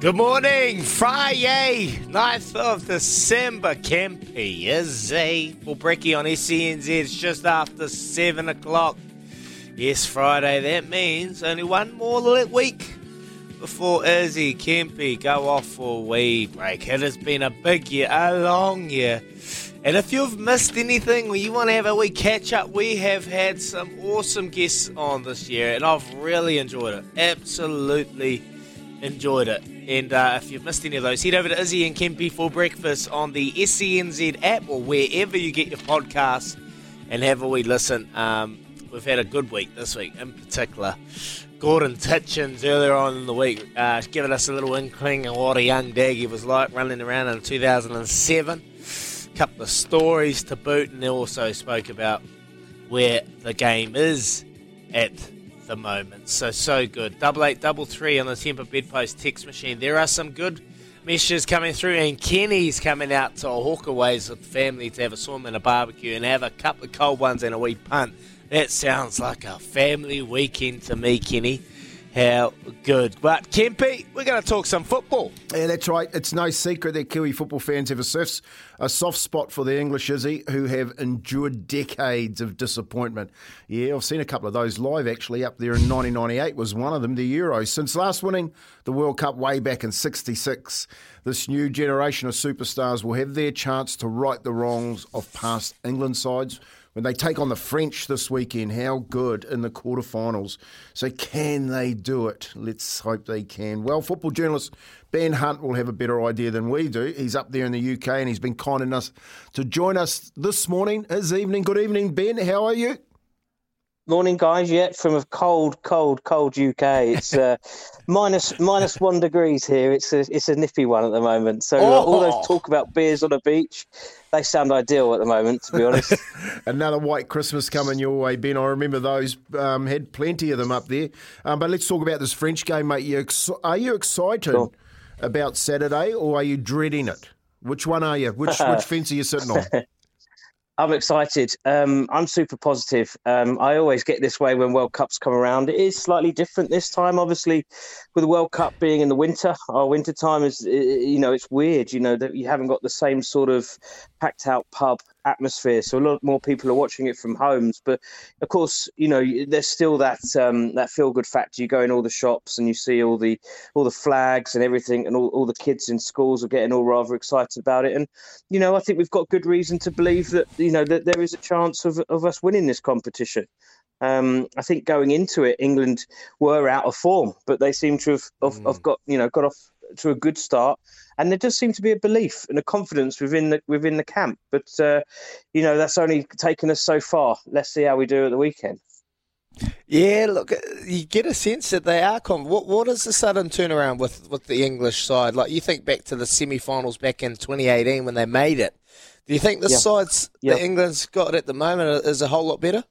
Good morning, Friday, 9th of December. Kempy is a full brekkie on SENZ. It's just after 7 o'clock. Yes, Friday. That means only one more week before Izzy Kempy go off for a wee break. It has been a big year, a long year. And if you've missed anything or you want to have a wee catch up, we have had some awesome guests on this year, and I've really enjoyed it. Absolutely enjoyed it. And uh, if you've missed any of those, head over to Izzy and Kempy for breakfast on the SENZ app or wherever you get your podcasts and have a wee listen. Um, we've had a good week this week in particular. Gordon Titchens earlier on in the week uh, giving us a little inkling of what a young Daggy was like running around in 2007. A couple of stories to boot, and they also spoke about where the game is at the moment. So, so good. Double eight, double three on the Temper Bedpost text machine. There are some good messages coming through, and Kenny's coming out to Hawkeways with the family to have a swim and a barbecue and have a couple of cold ones and a wee punt. That sounds like a family weekend to me, Kenny. How good. But, Kempy, we're going to talk some football. Yeah, that's right. It's no secret that Kiwi football fans have a soft, a soft spot for the English Izzy, eh, who have endured decades of disappointment. Yeah, I've seen a couple of those live, actually, up there in 1998 was one of them, the Euros. Since last winning the World Cup way back in 66, this new generation of superstars will have their chance to right the wrongs of past England sides when they take on the French this weekend. How good in the quarterfinals. So, can they do it? Let's hope they can. Well, football journalist Ben Hunt will have a better idea than we do. He's up there in the UK and he's been kind enough to join us this morning, his evening. Good evening, Ben. How are you? Morning, guys. Yet from a cold, cold, cold UK. It's uh, minus minus one degrees here. It's a it's a nippy one at the moment. So oh. all those talk about beers on a beach, they sound ideal at the moment. To be honest. Another white Christmas coming your way, Ben. I remember those. Um, had plenty of them up there. Um, but let's talk about this French game, mate. You ex- are you excited sure. about Saturday, or are you dreading it? Which one are you? Which which fence are you sitting on? I'm excited. Um, I'm super positive. Um, I always get this way when World Cups come around. It is slightly different this time, obviously, with the World Cup being in the winter. Our winter time is, you know, it's weird. You know that you haven't got the same sort of packed out pub atmosphere. So a lot more people are watching it from homes. But of course, you know, there's still that um, that feel good factor. You go in all the shops and you see all the all the flags and everything, and all, all the kids in schools are getting all rather excited about it. And you know, I think we've got good reason to believe that you know that there is a chance of of us winning this competition. Um, I think going into it, England were out of form, but they seem to have, have, mm. have got you know got off to a good start and there does seem to be a belief and a confidence within the within the camp. But uh, you know, that's only taken us so far. Let's see how we do at the weekend. Yeah, look, you get a sense that they are. Com- what what is the sudden turnaround with with the English side? Like you think back to the semi-finals back in 2018 when they made it. Do you think the yeah. sides yeah. that England's got at the moment is a whole lot better?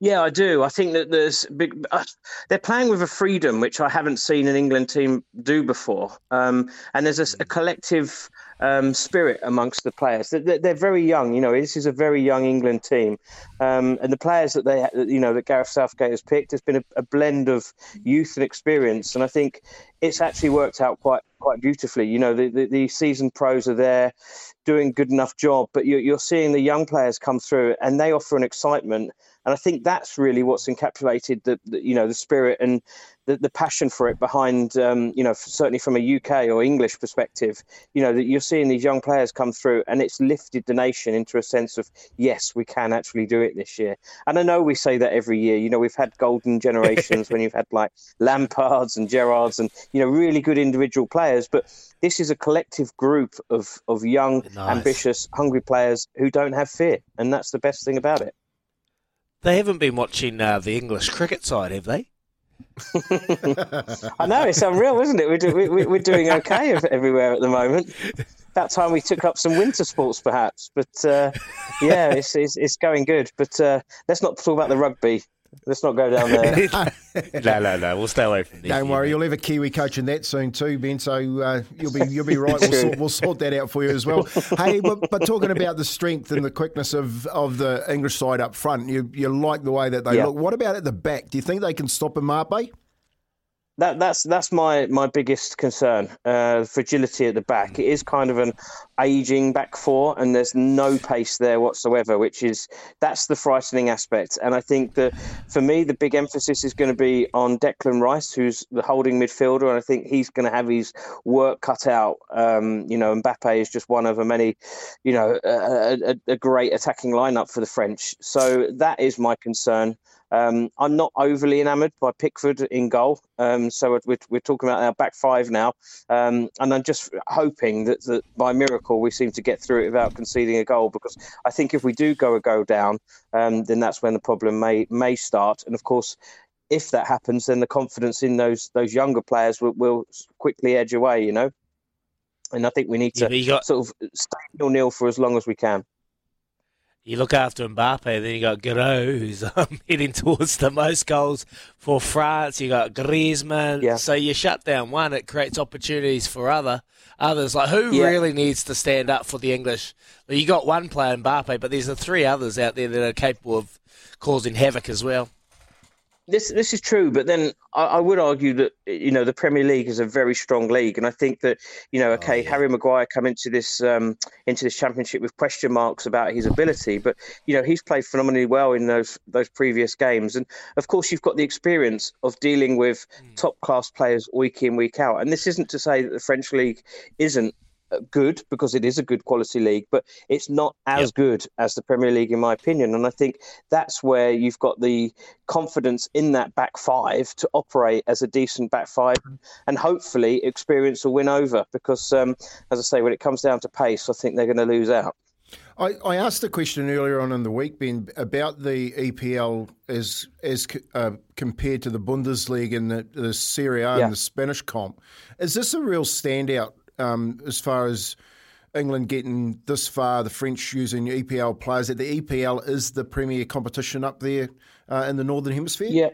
Yeah, I do. I think that there's big. Uh, they're playing with a freedom which I haven't seen an England team do before, um, and there's a, a collective um, spirit amongst the players. They're, they're, very young. You know, this is a very young England team, um, and the players that they, you know, that Gareth Southgate has picked has been a, a blend of youth and experience, and I think it's actually worked out quite quite beautifully. You know, the, the, the seasoned pros are there doing good enough job, but you're, you're seeing the young players come through, and they offer an excitement and I think that's really what's encapsulated the, the you know the spirit and the, the passion for it behind, um, you know, certainly from a UK or English perspective, you know, that you're seeing these young players come through and it's lifted the nation into a sense of, yes, we can actually do it this year. And I know we say that every year, you know, we've had golden generations when you've had like Lampards and Gerrards and, you know, really good individual players. But this is a collective group of, of young, nice. ambitious, hungry players who don't have fear. And that's the best thing about it. They haven't been watching uh, the English cricket side, have they? I know it's unreal, isn't it? We're, do, we, we're doing okay everywhere at the moment. That time we took up some winter sports, perhaps, but uh, yeah, it's, it's, it's going good. But uh, let's not talk about the rugby. Let's not go down there. no, no, no. We'll stay away from this. Don't worry, you'll have a Kiwi coach in that soon too, Ben. So uh, you'll be you'll be right. We'll sort, we'll sort, that out for you as well. Hey, but, but, talking about the strength and the quickness of, of the English side up front, you you like the way that they look. What about at the back? Do you think they can stop Mbappe? That that's that's my my biggest concern. Uh, fragility at the back. It is kind of an aging back four, and there's no pace there whatsoever. Which is that's the frightening aspect. And I think that for me, the big emphasis is going to be on Declan Rice, who's the holding midfielder, and I think he's going to have his work cut out. Um, you know, Mbappe is just one of a many, you know, a, a, a great attacking lineup for the French. So that is my concern. Um, I'm not overly enamoured by Pickford in goal. Um, so we're, we're, talking about our back five now. Um, and I'm just hoping that, that, by miracle we seem to get through it without conceding a goal because I think if we do go a goal down, um, then that's when the problem may may start. And of course, if that happens, then the confidence in those those younger players will, will quickly edge away, you know. And I think we need to got... sort of stay nil nil for as long as we can you look after Mbappe, then you got Giroud, who's um, heading towards the most goals for France. You got Griezmann. Yeah. So you shut down one, it creates opportunities for other others. Like who yeah. really needs to stand up for the English? You got one player, Mbappe, but there's the three others out there that are capable of causing havoc as well this this is true, but then I, I, would argue that you know the Premier League is a very strong league, and I think that you know, okay, oh, yeah. Harry Maguire come into this um, into this championship with question marks about his ability, but you know he's played phenomenally well in those those previous games, and of course you've got the experience of dealing with mm. top class players week in week out, and this isn't to say that the French league isn't good because it is a good quality league, but it's not as yep. good as the Premier League, in my opinion. And I think that's where you've got the confidence in that back five to operate as a decent back five, and hopefully experience a win over. Because, um, as I say, when it comes down to pace, I think they're going to lose out. I, I, asked a question earlier on in the week, Ben, about the EPL as as uh, compared to the Bundesliga and the, the Serie A yeah. and the Spanish comp. Is this a real standout um, as far as England getting this far, the French using EPL players, that the EPL is the premier competition up there uh, in the Northern Hemisphere? Yeah,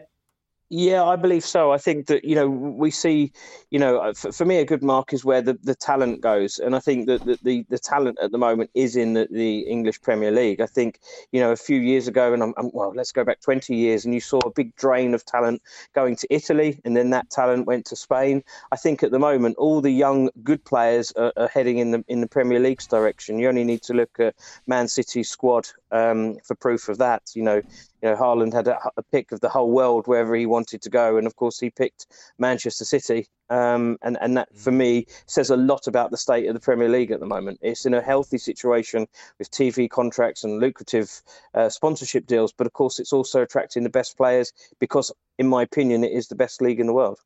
yeah, I believe so. I think that you know we see, you know, uh, for, for me a good mark is where the, the talent goes, and I think that the, the, the talent at the moment is in the, the English Premier League. I think you know a few years ago, and I'm, I'm, well, let's go back 20 years, and you saw a big drain of talent going to Italy, and then that talent went to Spain. I think at the moment all the young good players are, are heading in the in the Premier League's direction. You only need to look at Man City's squad um, for proof of that. You know, you know, Haaland had a, a, pick of the whole world wherever he wanted to go, and of course he picked Manchester City. Um, and and that for me says a lot about the state of the Premier League at the moment. It's in a healthy situation with TV contracts and lucrative uh, sponsorship deals, but of course it's also attracting the best players because, in my opinion, it is the best league in the world.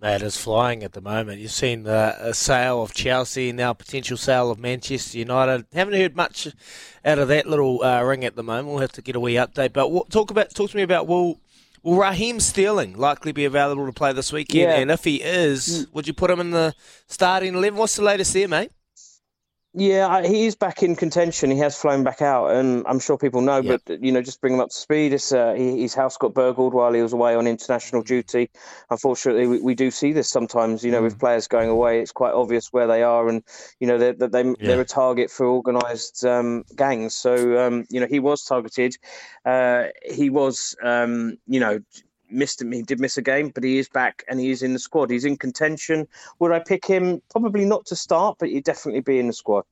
That is flying at the moment. You've seen the sale of Chelsea, and now potential sale of Manchester United. Haven't heard much out of that little uh, ring at the moment. We'll have to get a wee update. But what, talk about talk to me about will will Raheem Sterling likely be available to play this weekend? Yeah. And if he is, would you put him in the starting eleven? What's the latest there, mate? Yeah, he is back in contention. He has flown back out, and I'm sure people know. But you know, just bring him up to speed. It's, uh, he, his house got burgled while he was away on international duty. Unfortunately, we, we do see this sometimes. You know, mm. with players going away, it's quite obvious where they are, and you know they're they, yeah. they're a target for organised um, gangs. So um, you know, he was targeted. Uh, he was, um, you know missed him. He did miss a game, but he is back and he is in the squad. He's in contention. Would I pick him? Probably not to start, but he'd definitely be in the squad.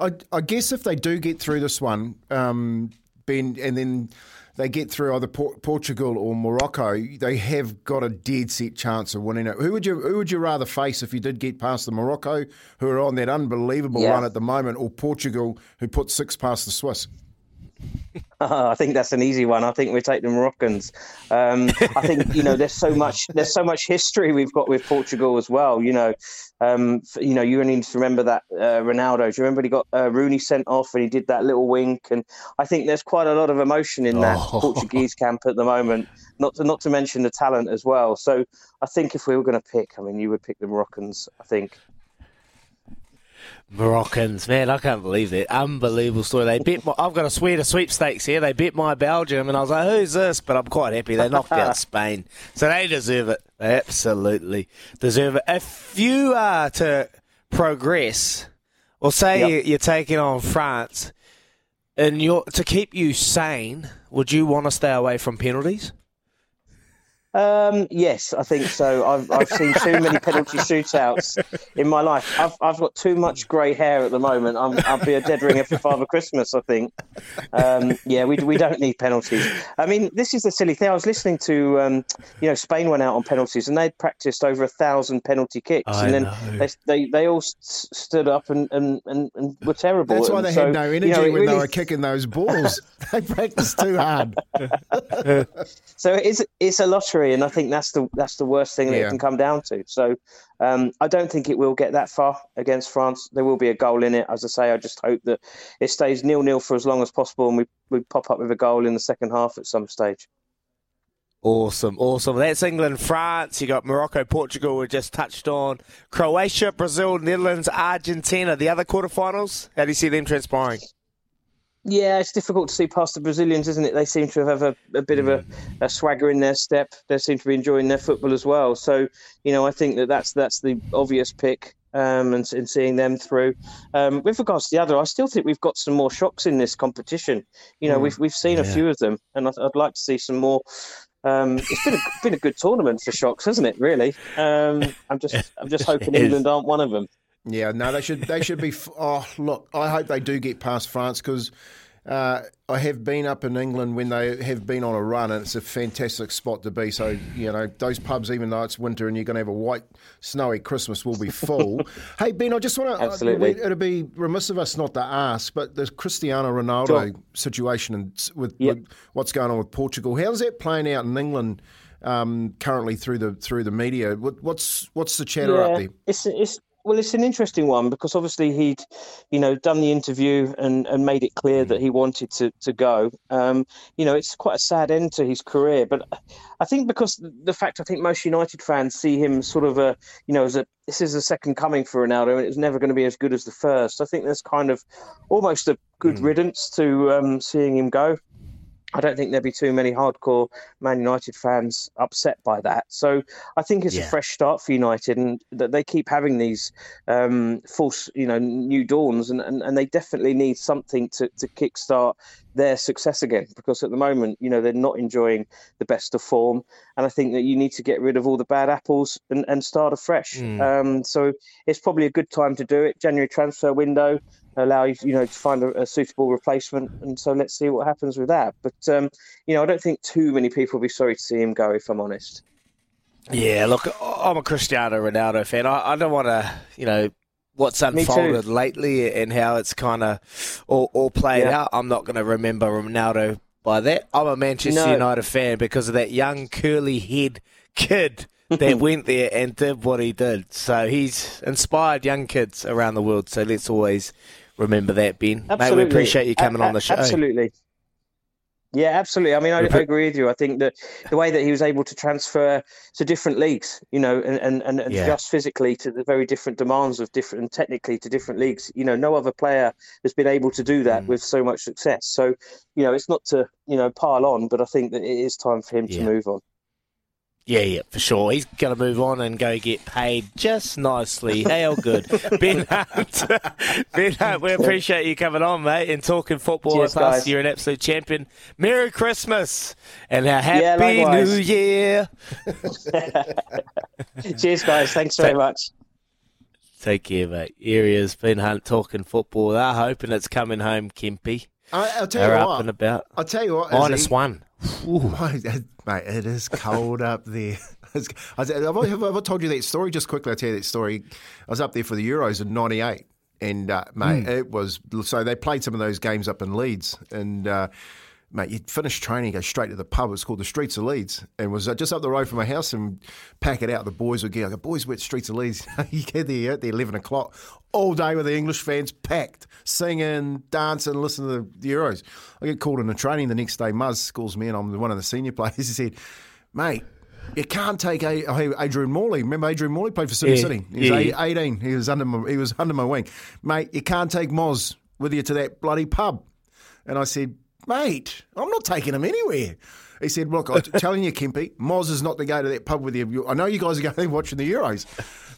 I, I guess if they do get through this one, um, Ben, and then they get through either Por- Portugal or Morocco, they have got a dead set chance of winning it. Who would you Who would you rather face if you did get past the Morocco, who are on that unbelievable Yeah. run at the moment, or Portugal, who put six past the Swiss? I think that's an easy one. I think we take the Moroccans. Um, I think you know there's so much there's so much history we've got with Portugal as well. You know, um, you know you only need to remember that uh, Ronaldo. Do you remember he got uh, Rooney sent off and he did that little wink? And I think there's quite a lot of emotion in that Oh. Portuguese camp at the moment. Not to not to mention the talent as well. So I think if we were going to pick, I mean, you would pick the Moroccans. I think. Moroccans, man, I can't believe that. Unbelievable story. They bit my, I've got a swear to sweepstakes here. They bit my Belgium, and I was like, who's this? But I'm quite happy. They knocked out Spain. So they deserve it. They absolutely deserve it. If you are to progress, or say Yep. you- you're taking on France, and you're, to keep you sane, would you want to stay away from penalties? Um, yes, I think so. I've I've seen too many penalty shootouts in my life. I've I've got too much grey hair at the moment. I'm I'll be a dead ringer for Father Christmas. I think. Um, yeah, we we don't need penalties. I mean, this is the silly thing. I was listening to um, you know, Spain went out on penalties and they'd practiced over a thousand penalty kicks, I and then know. they, they they all s- stood up and, and, and, and were terrible. That's why they so, had no you energy know, it when they were kicking those balls. they practiced too hard. So it's it's a lottery, and I think that's the that's the worst thing that Yeah. it can come down to. So um, I don't think it will get that far against France. There will be a goal in it, as I say. I just hope that it stays nil nil for as long as possible, and we we pop up with a goal in the second half at some stage. Awesome, awesome. That's England, France. You got Morocco, Portugal. We just touched on Croatia, Brazil, Netherlands, Argentina. The other quarterfinals. How do you see them transpiring? Yeah, it's difficult to see past the Brazilians, isn't it? They seem to have a, a bit of a, a swagger in their step. They seem to be enjoying their football as well. So, you know, I think that that's that's the obvious pick. Um, and, and seeing them through. Um, with regards to the other, I still think we've got some more shocks in this competition. You know, we've we've seen a few of them, and I'd, I'd like to see some more. Um, it's been a, been a good tournament for shocks, hasn't it? Really. Um, I'm just I'm just hoping England aren't one of them. Yeah, no, they should. They should be. Oh, look, I hope they do get past France because uh, I have been up in England when they have been on a run, and it's a fantastic spot to be. So you know, those pubs, even though it's winter and you're going to have a white, snowy Christmas, will be full. hey Ben, I just want to. Absolutely. it'd be remiss of us not to ask, but the Cristiano Ronaldo Sure. situation and with, Yep. with what's going on with Portugal, how's that playing out in England? Um, currently through the through the media, what, what's what's the chatter up there? It's it's well, it's an interesting one because obviously he'd, you know, done the interview and, and made it clear Mm. that he wanted to to go. Um, you know, it's quite a sad end to his career, but I think because the fact I think most United fans see him sort of a, you know, as a this is a second coming for Ronaldo and it's never going to be as good as the first. I think there's kind of almost a good Mm. riddance to um, seeing him go. I don't think there'd be too many hardcore Man United fans upset by that. So I think it's Yeah. a fresh start for United, and that they keep having these um, false, you know, new dawns, and, and, and they definitely need something to to kickstart their success again. Because at the moment, you know, they're not enjoying the best of form, and I think that you need to get rid of all the bad apples and, and start afresh. Mm. Um, so it's probably a good time to do it. January transfer window allow you, you know, to find a, a suitable replacement. And so let's see what happens with that. But um, you know, I don't think too many people will be sorry to see him go, if I'm honest. Yeah, look, I'm a Cristiano Ronaldo fan. I, I don't want to, you know, what's unfolded lately and how it's kind of all, all played Yeah. out. I'm not going to remember Ronaldo by that. I'm a Manchester No. United fan because of that young curly head kid that went there and did what he did. So he's inspired young kids around the world. So let's always remember that, Ben. Mate, we appreciate you coming A- on the show. Absolutely. Yeah, absolutely. I mean, I, I agree with you. I think that the way that he was able to transfer to different leagues, you know, and, and, and and Yeah. just physically to the very different demands of different, and technically to different leagues, you know, no other player has been able to do that Mm. with so much success. So, you know, it's not to, you know, pile on, but I think that it is time for him Yeah. to move on. Yeah, yeah, for sure. He's going to move on and go get paid just nicely. How good. ben Hunt, Ben Hunt, we appreciate you coming on, mate, and talking football Cheers, with us. guys. You're an absolute champion. Merry Christmas and a happy likewise. new year. Cheers, guys. Thanks very much. Take care, mate. Here he is, Ben Hunt, talking football. They're hoping it's coming home, Kempy. I, I'll tell They're you up what. and about. I'll tell you what. Minus Izzy, one. Mate, it is cold up there. I said, have, I, have I told you that story? Just quickly, I'll tell you that story. I was up there for the Euros in '98, and uh, mate, mm. it was so they played some of those games up in Leeds, and uh, mate, you'd finish training, go straight to the pub. It's called the Streets of Leeds, and was uh, just up the road from my house. And pack it out. The boys would get like, boys, wet Streets of Leeds. you get there at the eleven o'clock, all day with the English fans packed, singing, dancing, listening to the Euros. I get called in the training the next day. Muzz calls me, and I'm one of the senior players. He said, "Mate." You can't take Adrian Morley. Remember, Adrian Morley played for Sydney yeah, City. He was yeah. 18. He was under my, he was under my wing, mate. You can't take Moz with you to that bloody pub. And I said, mate, I'm not taking him anywhere. He said, look, I'm telling you, Kempy, Moz is not to go to that pub with you. I know you guys are going watching the Euros.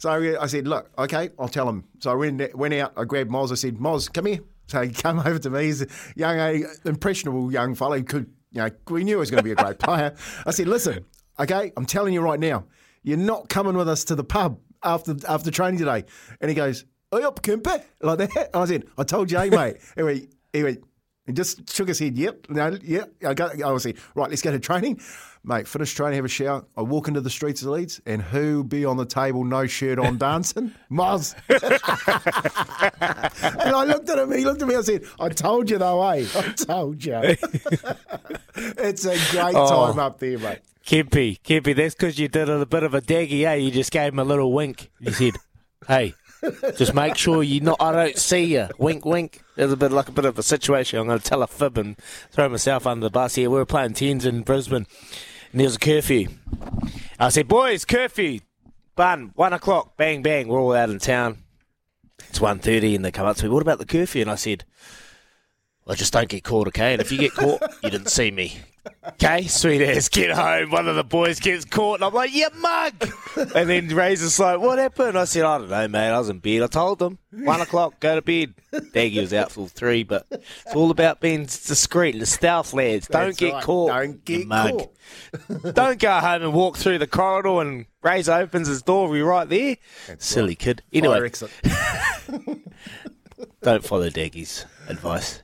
So I said, look, okay, I'll tell him. So I went, went out, I grabbed Moz. I said, Moz, come here. So he came over to me. He's a young, impressionable young fellow. He could, you know, we knew he was going to be a great player. I said, listen, okay, I'm telling you right now, you're not coming with us to the pub after after training today. And he goes, Oi up, Kempy, like that. I said, I told you, mate. Anyway, he went, and just shook his head. Yep, no, yeah. I got. I was like, right, let's go to training, mate. Finish training, have a shower. I walk into the streets of Leeds, and who be on the table, no shirt on, dancing? Moz. and I looked at him. He looked at me. I said, "I told you though, eh? I told you." it's a great oh. time up there, mate. Kempy, Kempy, that's because you did a bit of a daggy, eh? You just gave him a little wink. You said, "Hey." Just make sure you not. I don't see you. Wink, wink. There's a bit like a bit of a situation. I'm going to tell a fib and throw myself under the bus here. We were playing tens in Brisbane, and there was a curfew. I said, "Boys, curfew, bun, one o'clock, bang, bang. We're all out in town. It's 1.30 and they come up to me. What about the curfew? And I said, "Well, just don't get caught, okay? And if you get caught, you didn't see me. Okay, sweet ass, get home. One of the boys gets caught, and I'm like, you mug. and then Razor's like, what happened? I said, I don't know, mate. I was in bed. I told them, one o'clock, go to bed. Daggy was out for three, but it's all about being discreet, the stealth lads. Don't That's get right. caught. Don't get mug. caught. don't go home and walk through the corridor and Razor opens his door. We're right there. That's Silly right. kid. Anyway, don't follow Daggy's advice.